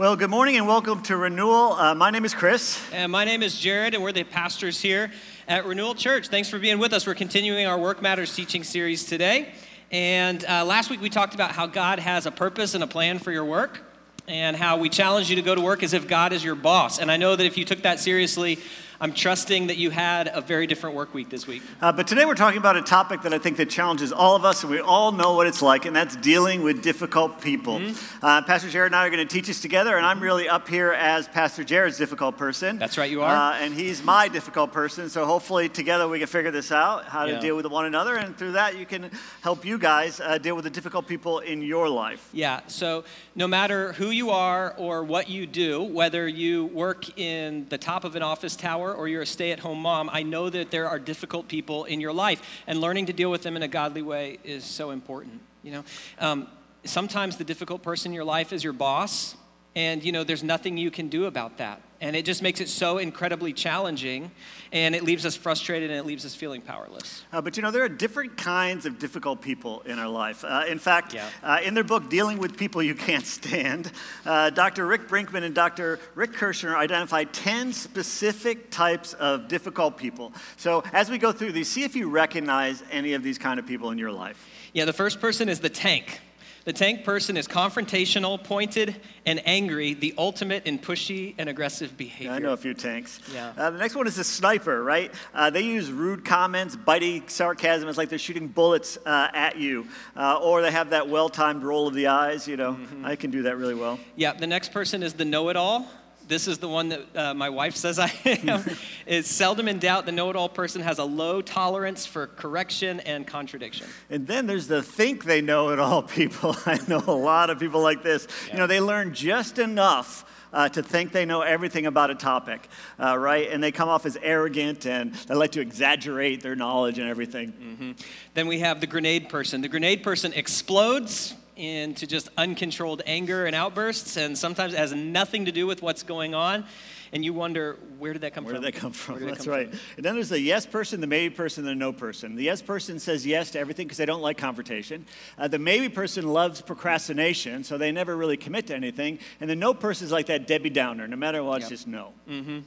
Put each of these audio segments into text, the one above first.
Well, good morning and welcome to Renewal. Uh, my name is Chris. And my name is Jared, and we're the pastors here at Renewal Church. Thanks for being with us. We're continuing our Work Matters teaching series today. And uh, last week we talked about how God has a purpose and a plan for your work, and how we challenge you to go to work as if God is your boss. And I know that if you took that seriously, I'm trusting that you had a very different work week this week. Uh, but today we're talking about a topic that I think that challenges all of us, and we all know what it's like, and that's dealing with difficult people. Mm-hmm. Uh, Pastor Jared and I are going to teach us together, and I'm really up here as Pastor Jared's difficult person. That's right, you are. Uh, and he's my difficult person, so hopefully together we can figure this out, how to yeah. deal with one another, and through that you can help you guys uh, deal with the difficult people in your life. Yeah, so no matter who you are or what you do, whether you work in the top of an office tower or you're a stay at home mom, I know that there are difficult people in your life, and learning to deal with them in a godly way is so important. You know, um, sometimes the difficult person in your life is your boss, and you know, there's nothing you can do about that. And it just makes it so incredibly challenging, and it leaves us frustrated and it leaves us feeling powerless. Uh, but you know, there are different kinds of difficult people in our life. Uh, in fact, yeah. uh, in their book, Dealing with People You Can't Stand, uh, Dr. Rick Brinkman and Dr. Rick Kirschner identified 10 specific types of difficult people. So as we go through these, see if you recognize any of these kind of people in your life. Yeah, the first person is the tank. The tank person is confrontational, pointed, and angry, the ultimate in pushy and aggressive behavior. I know a few tanks. Yeah. Uh, the next one is the sniper, right? Uh, they use rude comments, biting sarcasm. It's like they're shooting bullets uh, at you. Uh, or they have that well timed roll of the eyes, you know. Mm-hmm. I can do that really well. Yeah, the next person is the know it all this is the one that uh, my wife says I am, is seldom in doubt the know it all person has a low tolerance for correction and contradiction. And then there's the think they know it all people. I know a lot of people like this. Yeah. You know, they learn just enough. Uh, to think they know everything about a topic, uh, right? And they come off as arrogant and they like to exaggerate their knowledge and everything. Mm-hmm. Then we have the grenade person. The grenade person explodes into just uncontrolled anger and outbursts, and sometimes it has nothing to do with what's going on. And you wonder, where did that come where from? Where did that come from? That's come right. From? And then there's the yes person, the maybe person, the no person. The yes person says yes to everything because they don't like confrontation. Uh, the maybe person loves procrastination, so they never really commit to anything. And the no person is like that Debbie Downer. No matter what, yep. it's just no. Mm-hmm.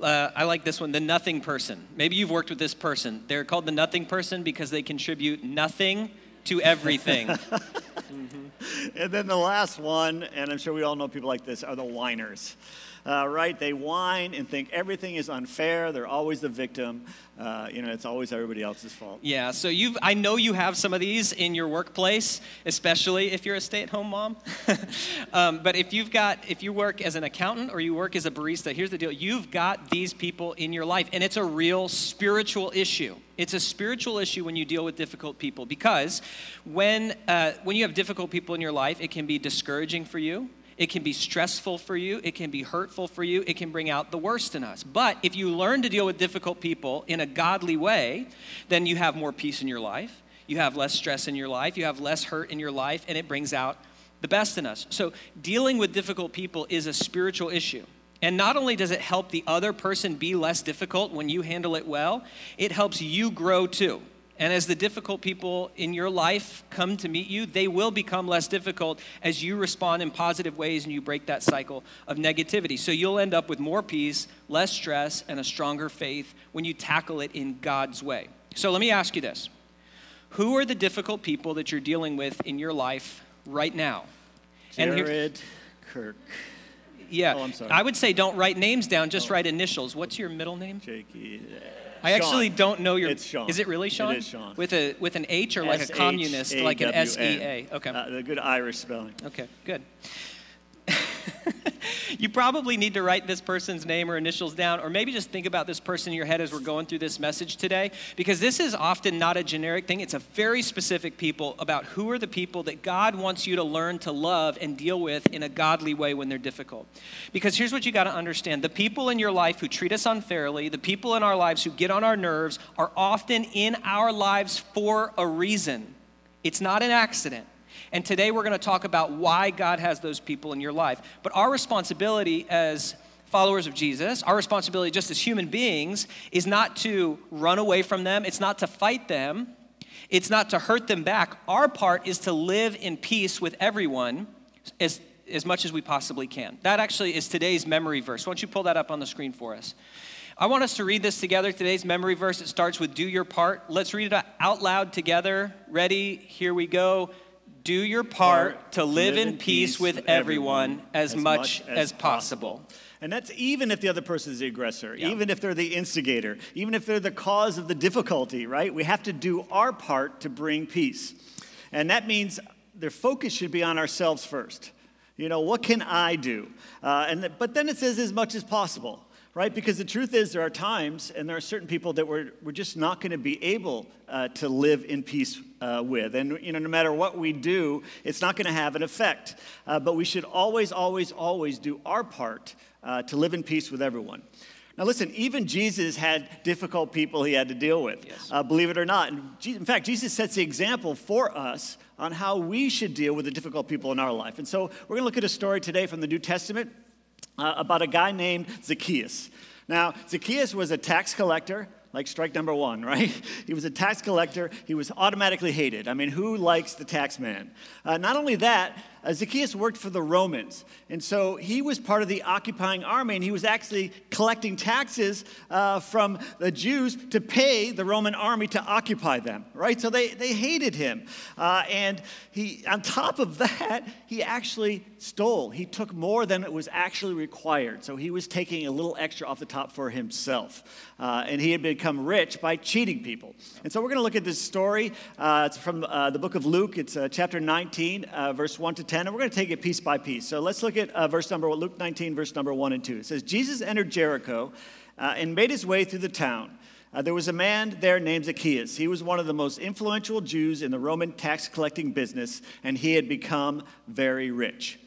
Uh, I like this one, the nothing person. Maybe you've worked with this person. They're called the nothing person because they contribute nothing to everything. And then the last one, and I'm sure we all know people like this, are the whiners uh, right? They whine and think everything is unfair. They're always the victim. Uh, you know, it's always everybody else's fault. Yeah. So you've, I know you have some of these in your workplace, especially if you're a stay-at-home mom. um, but if you've got, if you work as an accountant or you work as a barista, here's the deal: you've got these people in your life, and it's a real spiritual issue. It's a spiritual issue when you deal with difficult people because when, uh, when you have difficult people in your life, it can be discouraging for you. It can be stressful for you. It can be hurtful for you. It can bring out the worst in us. But if you learn to deal with difficult people in a godly way, then you have more peace in your life. You have less stress in your life. You have less hurt in your life, and it brings out the best in us. So, dealing with difficult people is a spiritual issue. And not only does it help the other person be less difficult when you handle it well, it helps you grow too. And as the difficult people in your life come to meet you, they will become less difficult as you respond in positive ways and you break that cycle of negativity. So you'll end up with more peace, less stress, and a stronger faith when you tackle it in God's way. So let me ask you this Who are the difficult people that you're dealing with in your life right now? Jared Kirk. Yeah. Oh, I'm sorry. I would say don't write names down, just oh. write initials. What's your middle name? Jakey. I actually don't know your. It's Sean. Is it really Sean? It is Sean. With a with an H or like a communist, like an S E A. Okay. Uh, the good Irish spelling. Okay, good. You probably need to write this person's name or initials down, or maybe just think about this person in your head as we're going through this message today, because this is often not a generic thing. It's a very specific people about who are the people that God wants you to learn to love and deal with in a godly way when they're difficult. Because here's what you got to understand the people in your life who treat us unfairly, the people in our lives who get on our nerves, are often in our lives for a reason. It's not an accident. And today we're going to talk about why God has those people in your life. But our responsibility as followers of Jesus, our responsibility just as human beings is not to run away from them, it's not to fight them, it's not to hurt them back. Our part is to live in peace with everyone as as much as we possibly can. That actually is today's memory verse. Why don't you pull that up on the screen for us? I want us to read this together. Today's memory verse, it starts with do your part. Let's read it out loud together. Ready? Here we go. Do your part to live in peace with everyone as much as possible. And that's even if the other person is the aggressor, yeah. even if they're the instigator, even if they're the cause of the difficulty, right? We have to do our part to bring peace. And that means their focus should be on ourselves first. You know, what can I do? Uh, and but then it says as much as possible right? Because the truth is, there are times and there are certain people that we're, we're just not going to be able uh, to live in peace uh, with. And, you know, no matter what we do, it's not going to have an effect. Uh, but we should always, always, always do our part uh, to live in peace with everyone. Now, listen, even Jesus had difficult people he had to deal with, yes. Uh, believe it or not. in fact, Jesus sets the example for us on how we should deal with the difficult people in our life. And so we're going to look at a story today from the New Testament uh, about a guy named Zacchaeus. Now, Zacchaeus was a tax collector, like strike number one, right? He was a tax collector. He was automatically hated. I mean, who likes the tax man? Uh, not only that, uh, Zacchaeus worked for the Romans. And so he was part of the occupying army, and he was actually collecting taxes uh, from the Jews to pay the Roman army to occupy them, right? So they, they hated him. Uh, and he, on top of that, he actually stole. He took more than it was actually required. So he was taking a little extra off the top for himself. Uh, and he had become rich by cheating people. And so we're going to look at this story. Uh, it's from uh, the book of Luke, it's chapter 19, verse 1 to 10, and we're going to take it piece by piece. So let's look at uh, verse number, Luke 19, verse number 1 and 2. It says, Jesus entered Jericho uh, and made his way through the town. Uh, there was a man there named Zacchaeus. He was one of the most influential Jews in the Roman tax collecting business, and he had become very rich.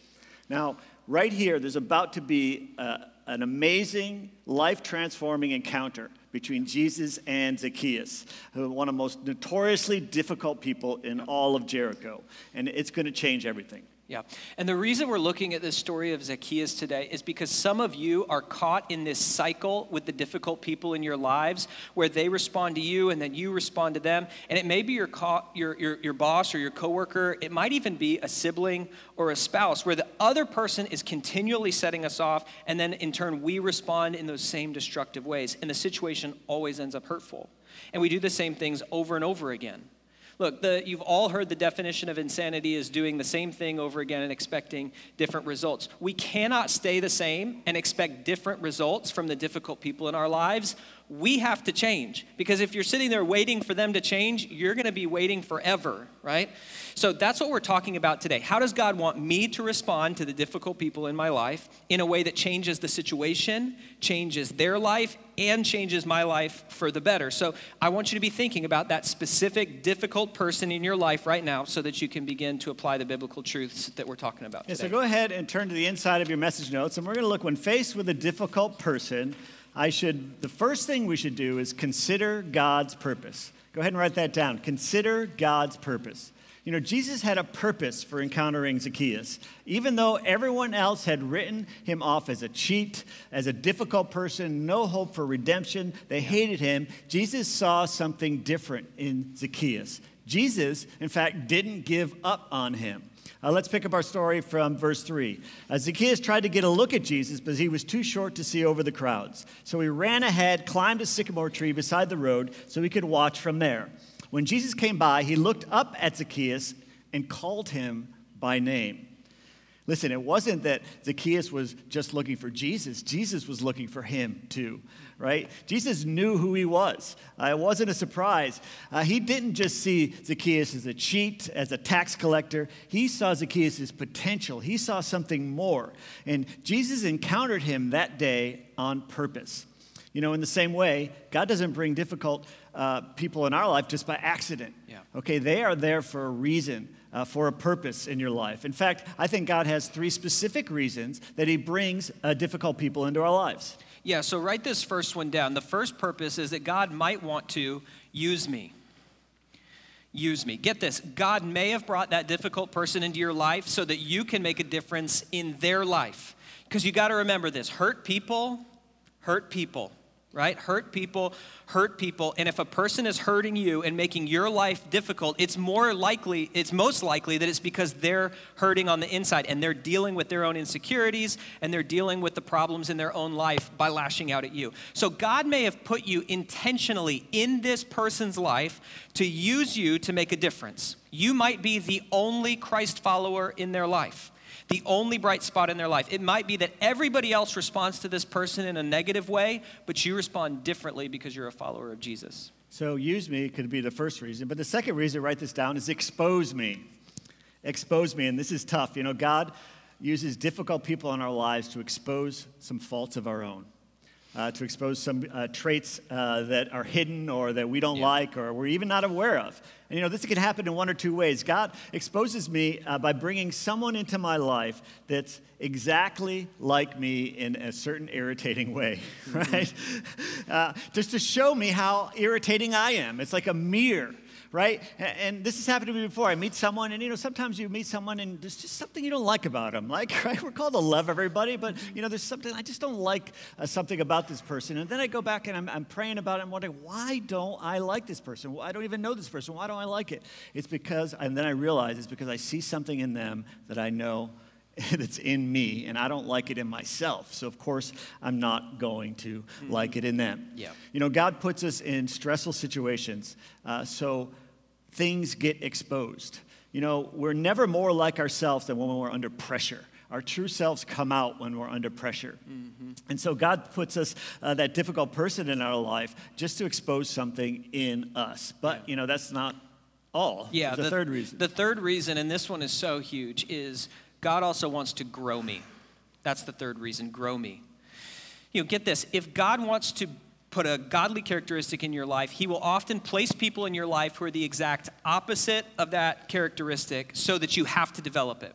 Now, right here, there's about to be uh, an amazing, life transforming encounter between Jesus and Zacchaeus, one of the most notoriously difficult people in all of Jericho. And it's going to change everything. Yeah. And the reason we're looking at this story of Zacchaeus today is because some of you are caught in this cycle with the difficult people in your lives where they respond to you and then you respond to them. And it may be your, co- your, your, your boss or your coworker. It might even be a sibling or a spouse where the other person is continually setting us off. And then in turn, we respond in those same destructive ways. And the situation always ends up hurtful. And we do the same things over and over again. Look, the, you've all heard the definition of insanity is doing the same thing over again and expecting different results. We cannot stay the same and expect different results from the difficult people in our lives we have to change. Because if you're sitting there waiting for them to change, you're going to be waiting forever, right? So that's what we're talking about today. How does God want me to respond to the difficult people in my life in a way that changes the situation, changes their life, and changes my life for the better? So I want you to be thinking about that specific difficult person in your life right now so that you can begin to apply the biblical truths that we're talking about yeah, today. so go ahead and turn to the inside of your message notes, and we're going to look when faced with a difficult person I should, the first thing we should do is consider God's purpose. Go ahead and write that down. Consider God's purpose. You know, Jesus had a purpose for encountering Zacchaeus. Even though everyone else had written him off as a cheat, as a difficult person, no hope for redemption, they hated him, Jesus saw something different in Zacchaeus. Jesus, in fact, didn't give up on him. Uh, let's pick up our story from verse 3. Uh, Zacchaeus tried to get a look at Jesus, but he was too short to see over the crowds. So he ran ahead, climbed a sycamore tree beside the road so he could watch from there. When Jesus came by, he looked up at Zacchaeus and called him by name. Listen, it wasn't that Zacchaeus was just looking for Jesus, Jesus was looking for him too right? Jesus knew who he was. Uh, it wasn't a surprise. Uh, he didn't just see Zacchaeus as a cheat, as a tax collector. He saw Zacchaeus' potential. He saw something more. And Jesus encountered him that day on purpose. You know, in the same way, God doesn't bring difficult uh, people in our life just by accident. Yeah. Okay, they are there for a reason. Uh, for a purpose in your life. In fact, I think God has three specific reasons that He brings uh, difficult people into our lives. Yeah, so write this first one down. The first purpose is that God might want to use me. Use me. Get this God may have brought that difficult person into your life so that you can make a difference in their life. Because you got to remember this hurt people hurt people. Right? Hurt people hurt people. And if a person is hurting you and making your life difficult, it's more likely, it's most likely that it's because they're hurting on the inside and they're dealing with their own insecurities and they're dealing with the problems in their own life by lashing out at you. So God may have put you intentionally in this person's life to use you to make a difference. You might be the only Christ follower in their life the only bright spot in their life. It might be that everybody else responds to this person in a negative way, but you respond differently because you're a follower of Jesus. So, use me could be the first reason. But the second reason, write this down, is expose me. Expose me. And this is tough. You know, God uses difficult people in our lives to expose some faults of our own uh, to expose some uh, traits uh, that are hidden or that we don't yeah. like or we're even not aware of. And you know, this can happen in one or two ways. God exposes me uh, by bringing someone into my life that's exactly like me in a certain irritating way, right? Mm-hmm. just to show me how irritating I am. It's like a mirror right? And this has happened to me before. I meet someone, and you know, sometimes you meet someone, and there's just something you don't like about them. Like, right? We're called to love everybody, but you know, there's something I just don't like uh, something about this person. And then I go back and I'm, I'm praying about it and I'm wondering, why don't I like this person? I don't even know this person. Why don't I like it? It's because, and then I realize it's because I see something in them that I know that's in me and I don't like it in myself. So of course I'm not going to mm-hmm. like it in them. Yeah. You know, God puts us in stressful situations. Uh, so things get exposed. You know, we're never more like ourselves than when we're under pressure. Our true selves come out when we're under pressure. Mm-hmm. And so God puts us, uh, that difficult person in our life, just to expose something in us. But, yeah. you know, that's not all. Yeah. the, the third reason. The third reason, and this one is so huge, is God also wants to grow me. That's the third reason grow me. You know, get this if God wants to put a godly characteristic in your life, He will often place people in your life who are the exact opposite of that characteristic so that you have to develop it.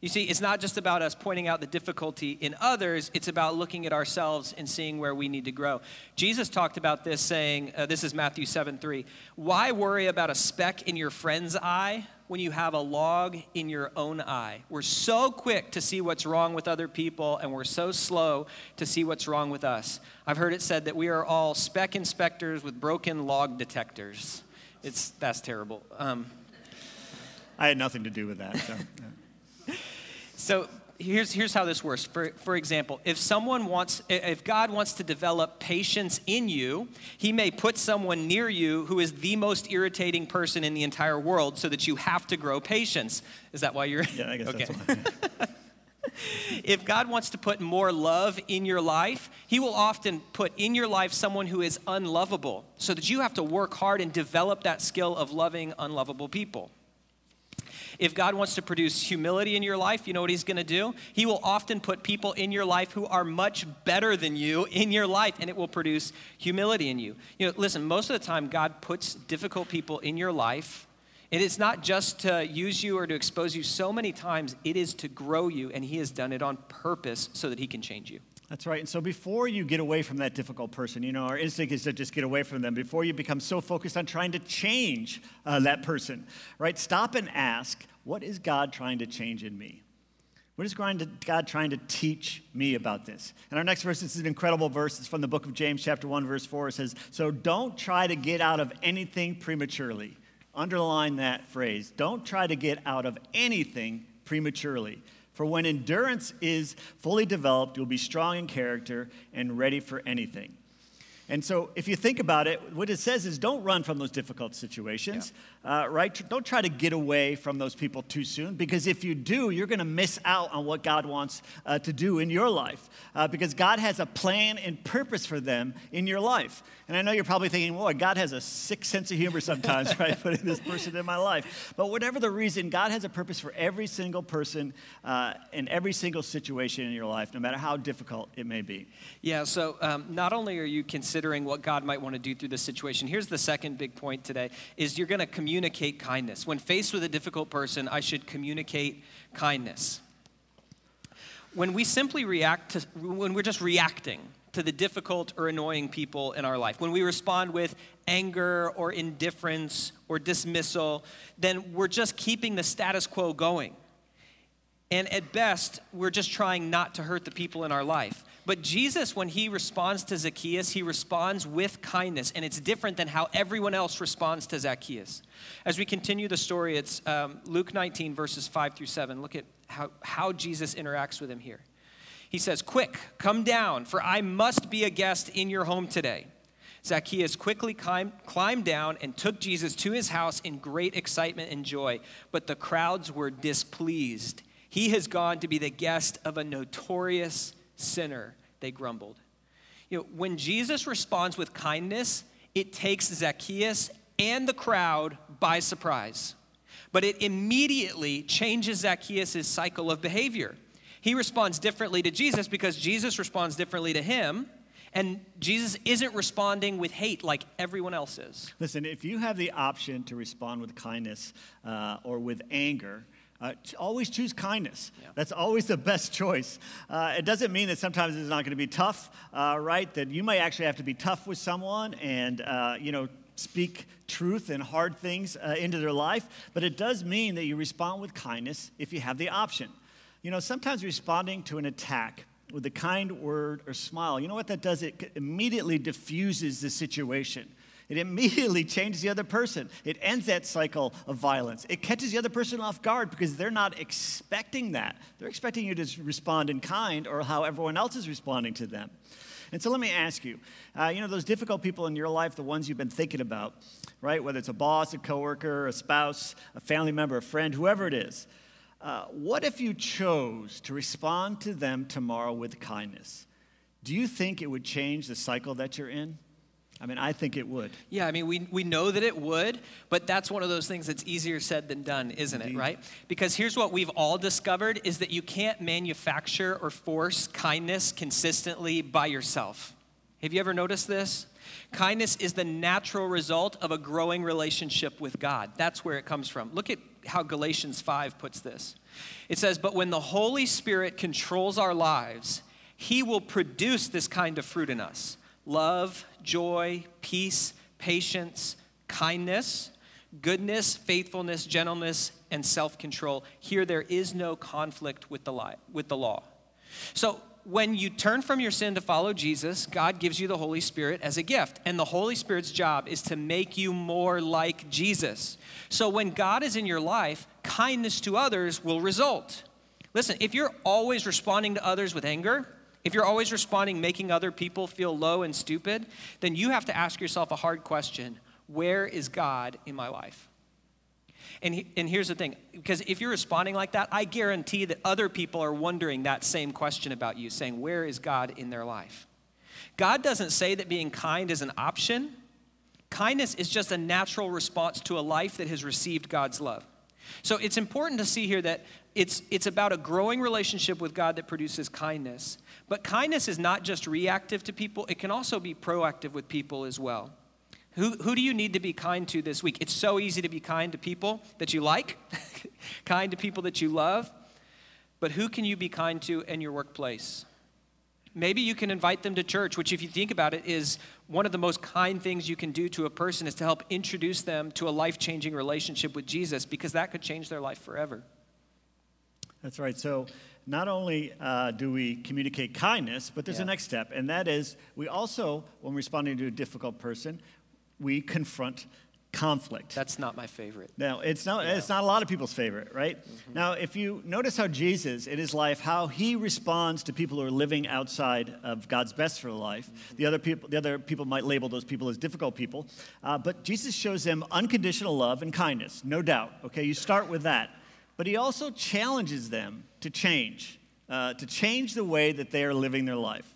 You see, it's not just about us pointing out the difficulty in others, it's about looking at ourselves and seeing where we need to grow. Jesus talked about this saying, uh, this is Matthew 7 3. Why worry about a speck in your friend's eye when you have a log in your own eye. We're so quick to see what's wrong with other people, and we're so slow to see what's wrong with us. I've heard it said that we are all speck inspectors with broken log detectors. It's, that's terrible. Um, I had nothing to do with that. So, so here's, here's how this works. For, for example, if someone wants, if God wants to develop patience in you, he may put someone near you who is the most irritating person in the entire world so that you have to grow patience. Is that why you're? Yeah, I guess okay. that's why. if God wants to put more love in your life, He will often put in your life someone who is unlovable so that you have to work hard and develop that skill of loving unlovable people. If God wants to produce humility in your life, you know what He's going to do? He will often put people in your life who are much better than you in your life, and it will produce humility in you. You know, listen, most of the time, God puts difficult people in your life. And it's not just to use you or to expose you. So many times, it is to grow you, and He has done it on purpose so that He can change you. That's right. And so before you get away from that difficult person, you know, our instinct is to just get away from them. Before you become so focused on trying to change uh, that person, right? Stop and ask, what is God trying to change in me? What is God trying to teach me about this? And our next verse this is an incredible verse. It's from the book of James, chapter 1, verse 4. It says, So don't try to get out of anything prematurely. Underline that phrase. Don't try to get out of anything prematurely. For when endurance is fully developed, you'll be strong in character and ready for anything. And so, if you think about it, what it says is don't run from those difficult situations, yeah. uh, right? Don't try to get away from those people too soon, because if you do, you're going to miss out on what God wants uh, to do in your life, uh, because God has a plan and purpose for them in your life. And I know you're probably thinking, boy, God has a sick sense of humor sometimes, right? Putting this person in my life. But whatever the reason, God has a purpose for every single person uh, in every single situation in your life, no matter how difficult it may be. Yeah, so um, not only are you considering what God might want to do through this situation, here's the second big point today is you're going to communicate kindness. When faced with a difficult person, I should communicate kindness. When we simply react to, when we're just reacting, to the difficult or annoying people in our life. When we respond with anger or indifference or dismissal, then we're just keeping the status quo going. And at best, we're just trying not to hurt the people in our life. But Jesus, when he responds to Zacchaeus, he responds with kindness, and it's different than how everyone else responds to Zacchaeus. As we continue the story, it's um, Luke 19, verses 5 through 7. Look at how, how Jesus interacts with him here. He says, Quick, come down, for I must be a guest in your home today. Zacchaeus quickly climbed, climbed down and took Jesus to his house in great excitement and joy, but the crowds were displeased. He has gone to be the guest of a notorious sinner, they grumbled. You know, when Jesus responds with kindness, it takes Zacchaeus and the crowd by surprise. But it immediately changes Zacchaeus' cycle of behavior. He responds differently to Jesus because Jesus responds differently to him. And Jesus isn't responding with hate like everyone else is. Listen, if you have the option to respond with kindness uh, or with anger, uh, always choose kindness. Yeah. That's always the best choice. Uh, it doesn't mean that sometimes it's not going to be tough, uh, right? That you might actually have to be tough with someone and, uh, you know, speak truth and hard things uh, into their life. But it does mean that you respond with kindness if you have the option. You know, sometimes responding to an attack with a kind word or smile, you know what that does? It immediately diffuses the situation. It immediately changes the other person. It ends that cycle of violence. It catches the other person off guard because they're not expecting that. They're expecting you to respond in kind or how everyone else is responding to them. And so let me ask you uh, you know, those difficult people in your life, the ones you've been thinking about, right? Whether it's a boss, a coworker, a spouse, a family member, a friend, whoever it is. Uh, what if you chose to respond to them tomorrow with kindness? Do you think it would change the cycle that you're in? I mean, I think it would. Yeah, I mean, we, we know that it would, but that's one of those things that's easier said than done, isn't Indeed. it, right? Because here's what we've all discovered is that you can't manufacture or force kindness consistently by yourself. Have you ever noticed this? Kindness is the natural result of a growing relationship with God. That's where it comes from. Look at how Galatians 5 puts this. It says, But when the Holy Spirit controls our lives, he will produce this kind of fruit in us love, joy, peace, patience, kindness, goodness, faithfulness, gentleness, and self control. Here there is no conflict with the, with the law. So, when you turn from your sin to follow Jesus, God gives you the Holy Spirit as a gift. And the Holy Spirit's job is to make you more like Jesus. So when God is in your life, kindness to others will result. Listen, if you're always responding to others with anger, if you're always responding, making other people feel low and stupid, then you have to ask yourself a hard question Where is God in my life? And, he, and here's the thing because if you're responding like that, I guarantee that other people are wondering that same question about you, saying, Where is God in their life? God doesn't say that being kind is an option. Kindness is just a natural response to a life that has received God's love. So it's important to see here that it's, it's about a growing relationship with God that produces kindness. But kindness is not just reactive to people, it can also be proactive with people as well. Who, who do you need to be kind to this week? It's so easy to be kind to people that you like, kind to people that you love, but who can you be kind to in your workplace? Maybe you can invite them to church, which, if you think about it, is one of the most kind things you can do to a person is to help introduce them to a life changing relationship with Jesus because that could change their life forever. That's right. So, not only uh, do we communicate kindness, but there's yeah. a next step, and that is we also, when responding to a difficult person, we confront conflict. That's not my favorite. No, it's not. Yeah. It's not a lot of people's favorite, right? Mm-hmm. Now, if you notice how Jesus in his life, how he responds to people who are living outside of God's best for life. Mm-hmm. The other people, the other people might label those people as difficult people, uh, but Jesus shows them unconditional love and kindness, no doubt. Okay, you start with that, but he also challenges them to change, uh, to change the way that they are living their life.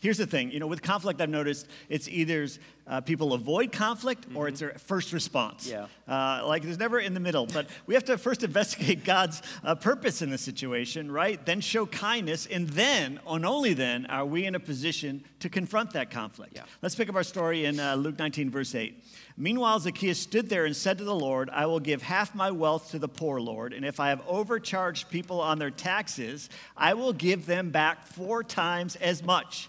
Here's the thing, you know, with conflict, I've noticed it's either uh, people avoid conflict or mm-hmm. it's their first response. Yeah. Uh, like there's never in the middle. But we have to first investigate God's uh, purpose in the situation, right? Then show kindness, and then, and only then, are we in a position to confront that conflict. Yeah. Let's pick up our story in uh, Luke 19, verse 8. Meanwhile, Zacchaeus stood there and said to the Lord, I will give half my wealth to the poor, Lord, and if I have overcharged people on their taxes, I will give them back four times as much.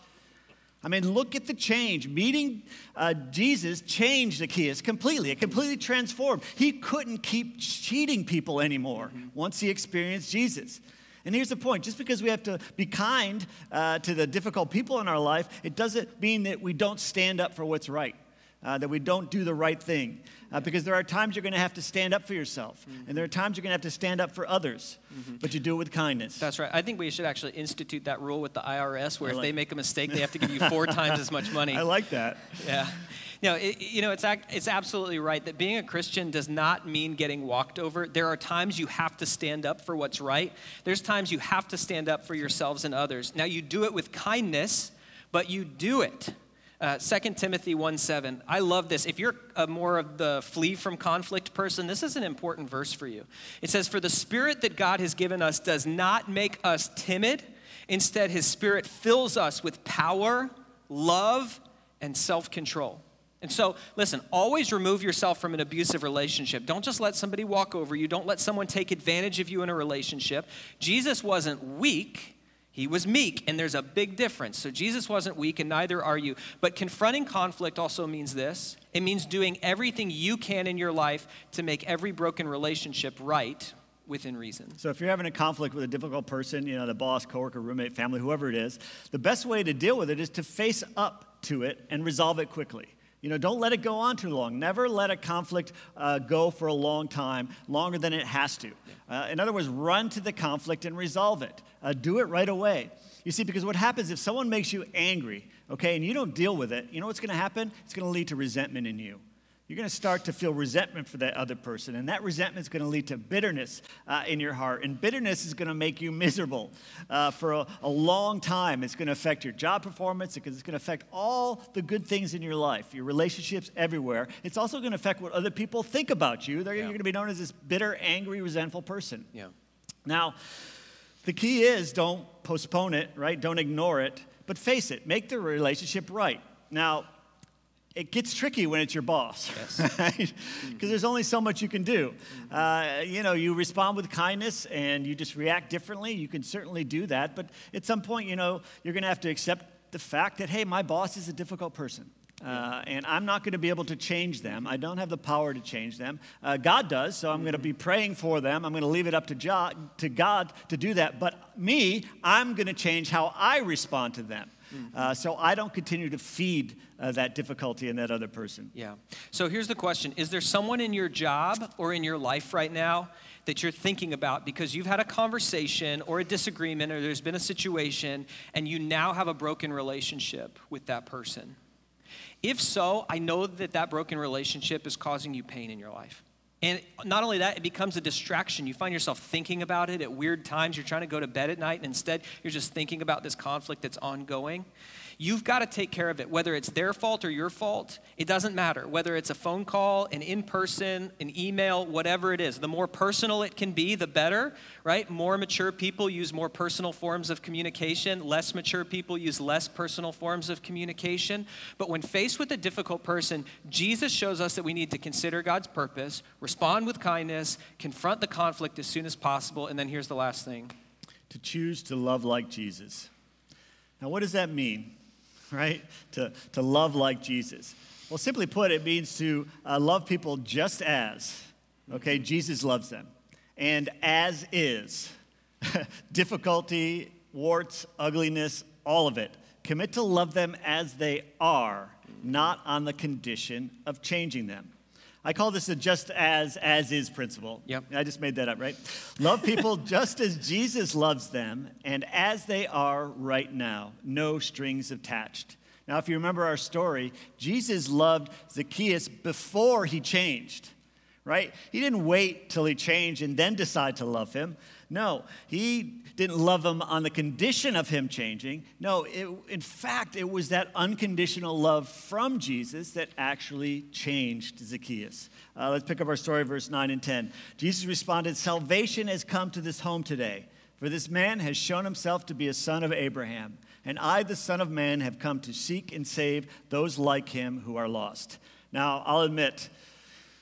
I mean, look at the change. Meeting uh, Jesus changed Zacchaeus completely. It completely transformed. He couldn't keep cheating people anymore once he experienced Jesus. And here's the point just because we have to be kind uh, to the difficult people in our life, it doesn't mean that we don't stand up for what's right. Uh, that we don't do the right thing. Uh, because there are times you're going to have to stand up for yourself, mm-hmm. and there are times you're going to have to stand up for others, mm-hmm. but you do it with kindness. That's right. I think we should actually institute that rule with the IRS where like if they make a mistake, they have to give you four times as much money. I like that. Yeah. No, it, you know, it's, it's absolutely right that being a Christian does not mean getting walked over. There are times you have to stand up for what's right, there's times you have to stand up for yourselves and others. Now, you do it with kindness, but you do it. Uh, 2 Timothy 1 7. I love this. If you're a more of the flee from conflict person, this is an important verse for you. It says, For the spirit that God has given us does not make us timid. Instead, his spirit fills us with power, love, and self control. And so, listen, always remove yourself from an abusive relationship. Don't just let somebody walk over you. Don't let someone take advantage of you in a relationship. Jesus wasn't weak, he was meek, and there's a big difference. So, Jesus wasn't weak, and neither are you. But confronting conflict also means this it means doing everything you can in your life to make every broken relationship right within reason. So if you're having a conflict with a difficult person, you know, the boss, coworker, roommate, family, whoever it is, the best way to deal with it is to face up to it and resolve it quickly. You know, don't let it go on too long. Never let a conflict uh, go for a long time, longer than it has to. Uh, in other words, run to the conflict and resolve it. Uh, do it right away. You see, because what happens if someone makes you angry, okay, and you don't deal with it, you know what's going to happen? It's going to lead to resentment in you you're going to start to feel resentment for that other person. And that resentment is going to lead to bitterness uh, in your heart. And bitterness is going to make you miserable uh, for a, a, long time. It's going to affect your job performance because it's going to affect all the good things in your life, your relationships everywhere. It's also going to affect what other people think about you. Yeah. You're going to be known as this bitter, angry, resentful person. Yeah. Now, the key is don't postpone it, right? Don't ignore it, but face it. Make the relationship right. Now, it gets tricky when it's your boss, because yes. mm-hmm. there's only so much you can do. Uh, you know, you respond with kindness and you just react differently. You can certainly do that, but at some point, you know, you're going to have to accept the fact that hey, my boss is a difficult person. Uh, and I'm not going to be able to change them. I don't have the power to change them. Uh, God does, so I'm going to be praying for them. I'm going to leave it up to, jo- to God to do that. But me, I'm going to change how I respond to them. Mm-hmm. Uh, so I don't continue to feed uh, that difficulty in that other person. Yeah. So here's the question Is there someone in your job or in your life right now that you're thinking about because you've had a conversation or a disagreement or there's been a situation and you now have a broken relationship with that person? If so, I know that that broken relationship is causing you pain in your life. And not only that, it becomes a distraction. You find yourself thinking about it at weird times. You're trying to go to bed at night, and instead, you're just thinking about this conflict that's ongoing. You've got to take care of it, whether it's their fault or your fault. It doesn't matter. Whether it's a phone call, an in person, an email, whatever it is. The more personal it can be, the better, right? More mature people use more personal forms of communication. Less mature people use less personal forms of communication. But when faced with a difficult person, Jesus shows us that we need to consider God's purpose, respond with kindness, confront the conflict as soon as possible, and then here's the last thing to choose to love like Jesus. Now, what does that mean? Right? To, to love like Jesus. Well, simply put, it means to uh, love people just as, okay? Jesus loves them. And as is. Difficulty, warts, ugliness, all of it. Commit to love them as they are, not on the condition of changing them. I call this a just as as is principle. Yep. I just made that up, right? Love people just as Jesus loves them and as they are right now, no strings attached. Now, if you remember our story, Jesus loved Zacchaeus before he changed, right? He didn't wait till he changed and then decide to love him. No, he didn't love him on the condition of him changing. No, it, in fact, it was that unconditional love from Jesus that actually changed Zacchaeus. Uh, let's pick up our story, verse 9 and 10. Jesus responded, Salvation has come to this home today, for this man has shown himself to be a son of Abraham. And I, the Son of Man, have come to seek and save those like him who are lost. Now, I'll admit,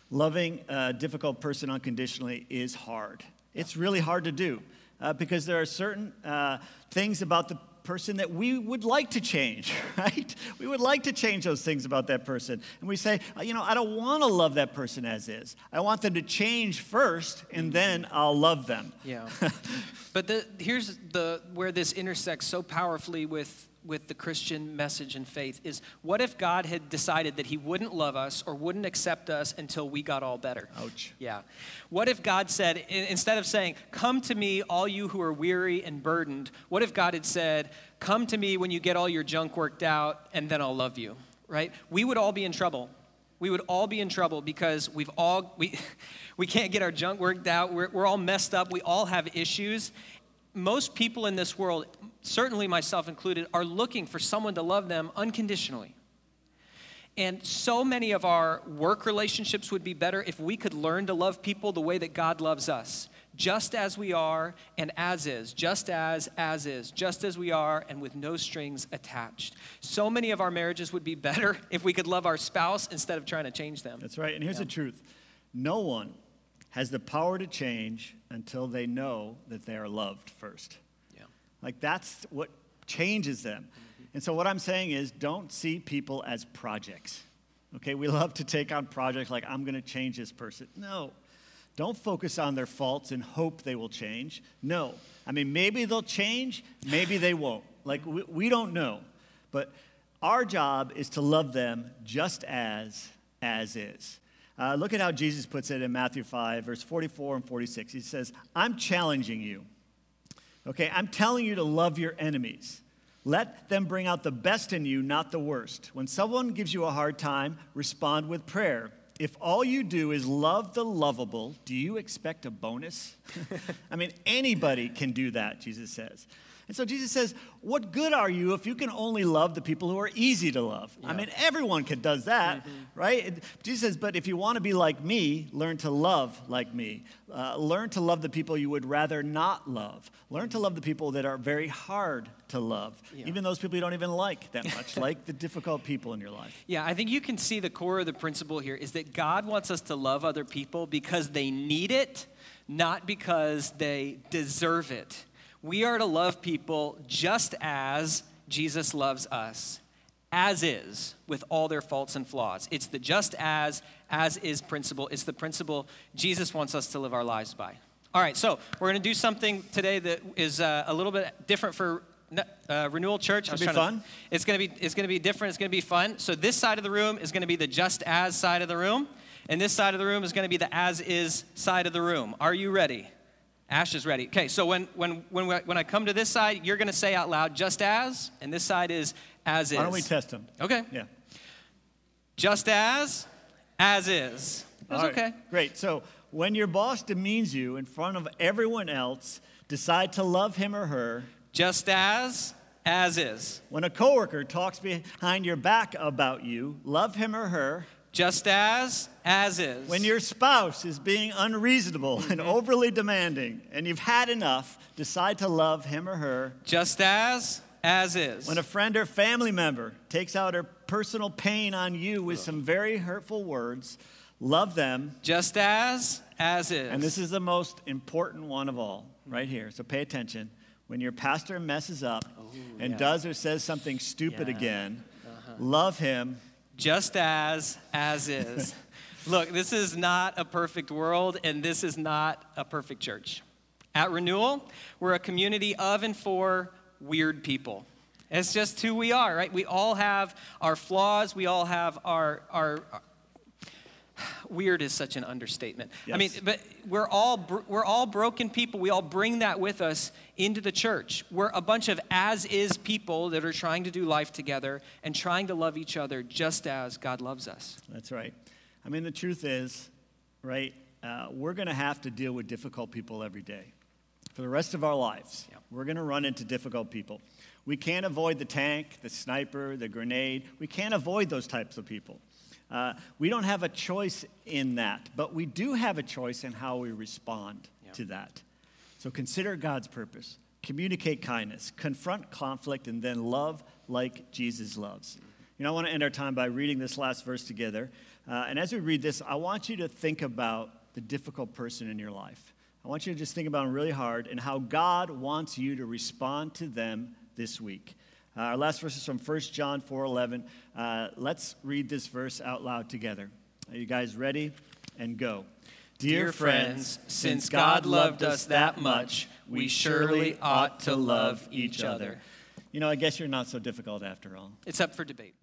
loving a difficult person unconditionally is hard. It's really hard to do uh, because there are certain uh, things about the person that we would like to change, right? We would like to change those things about that person. And we say, uh, you know, I don't want to love that person as is. I want them to change first, and then I'll love them. Yeah. but the, here's the where this intersects so powerfully with with the Christian message and faith is what if God had decided that he wouldn't love us or wouldn't accept us until we got all better? Ouch. Yeah. What if God said, instead of saying, Come to me, all you who are weary and burdened, what if God had said, Come to me when you get all your junk worked out, and then I'll love you, right? We would all be in trouble. We would all be in trouble because we've all, we, we can't get our junk worked out. We're, we're all messed up. We all have issues. Most people in this world, certainly myself included, are looking for someone to love them unconditionally. And so many of our work relationships would be better if we could learn to love people the way that God loves us, just as we are and as is, just as, as is, just as we are and with no strings attached. So many of our marriages would be better if we could love our spouse instead of trying to change them. That's right. And here's yeah. the truth no one has the power to change until they know that they are loved first. Yeah. Like that's what changes them. And so what I'm saying is don't see people as projects. Okay, we love to take on projects like I'm going to change this person. No. Don't focus on their faults and hope they will change. No. I mean, maybe they'll change, maybe they won't. Like, we, we don't know. But our job is to love them just as, as is. Uh, look at how Jesus puts it in Matthew 5, verse 44 and 46. He says, I'm challenging you Okay, I'm telling you to love your enemies. Let them bring out the best in you, not the worst. When someone gives you a hard time, respond with prayer. If all you do is love the lovable, do you expect a bonus? I mean, anybody can do that, Jesus says. And so Jesus says, What good are you if you can only love the people who are easy to love? Yeah. I mean, everyone can, does that, mm-hmm. right? Jesus says, But if you want to be like me, learn to love like me. Uh, learn to love the people you would rather not love. Learn to love the people that are very hard to love, yeah. even those people you don't even like that much, like the difficult people in your life. Yeah, I think you can see the core of the principle here is that God wants us to love other people because they need it, not because they deserve it. We are to love people just as Jesus loves us, as is, with all their faults and flaws. It's the just as, as is principle. It's the principle Jesus wants us to live our lives by. All right, so we're going to do something today that is uh, a little bit different for uh, Renewal Church. It'll be fun. To, it's going to be it's going to be different. It's going to be fun. So this side of the room is going to be the just as side of the room, and this side of the room is going to be the as is side of the room. Are you ready? Ash is ready. Okay, so when, when, when, when I come to this side, you're going to say out loud, just as, and this side is as is. Why don't we test them? Okay. Yeah. Just as, as is. That's right. okay. Great. So when your boss demeans you in front of everyone else, decide to love him or her. Just as, as is. When a coworker talks behind your back about you, love him or her just as, as is. When your spouse is being unreasonable and mm-hmm. overly demanding and you've had enough, decide to love him or her. Just as, as is. When a friend or family member takes out her personal pain on you with some very hurtful words, love them. Just as, as is. And this is the most important one of all, right here. So pay attention. When your pastor messes up Ooh, and yeah. does or says something stupid yeah. again, uh-huh. love him just as, as is. Look, this is not a perfect world, and this is not a perfect church. At Renewal, we're a community of and for weird people. It's just who we are, right? We all have our flaws, we all have our, our, weird is such an understatement. Yes. I mean, but we're all we're all broken people. We all bring that with us into the church. We're a bunch of as is people that are trying to do life together and trying to love each other just as God loves us. That's right. I mean, the truth is, right? Uh, we're going to have to deal with difficult people every day for the rest of our lives. Yeah. We're going to run into difficult people. We can't avoid the tank, the sniper, the grenade. We can't avoid those types of people. Uh, we don't have a choice in that, but we do have a choice in how we respond yeah. to that. So consider God's purpose. Communicate kindness, confront conflict, and then love like Jesus loves. You know, I want to end our time by reading this last verse together. Uh, and as we read this, I want you to think about the difficult person in your life. I want you to just think about them really hard and how God wants you to respond to them this week. Uh, our last verse is from 1 John 4:11. Uh, let's read this verse out loud together. Are you guys ready? And go. Dear friends, since God loved us that much, we surely ought to love each other. You know, I guess you're not so difficult after all. It's up for debate.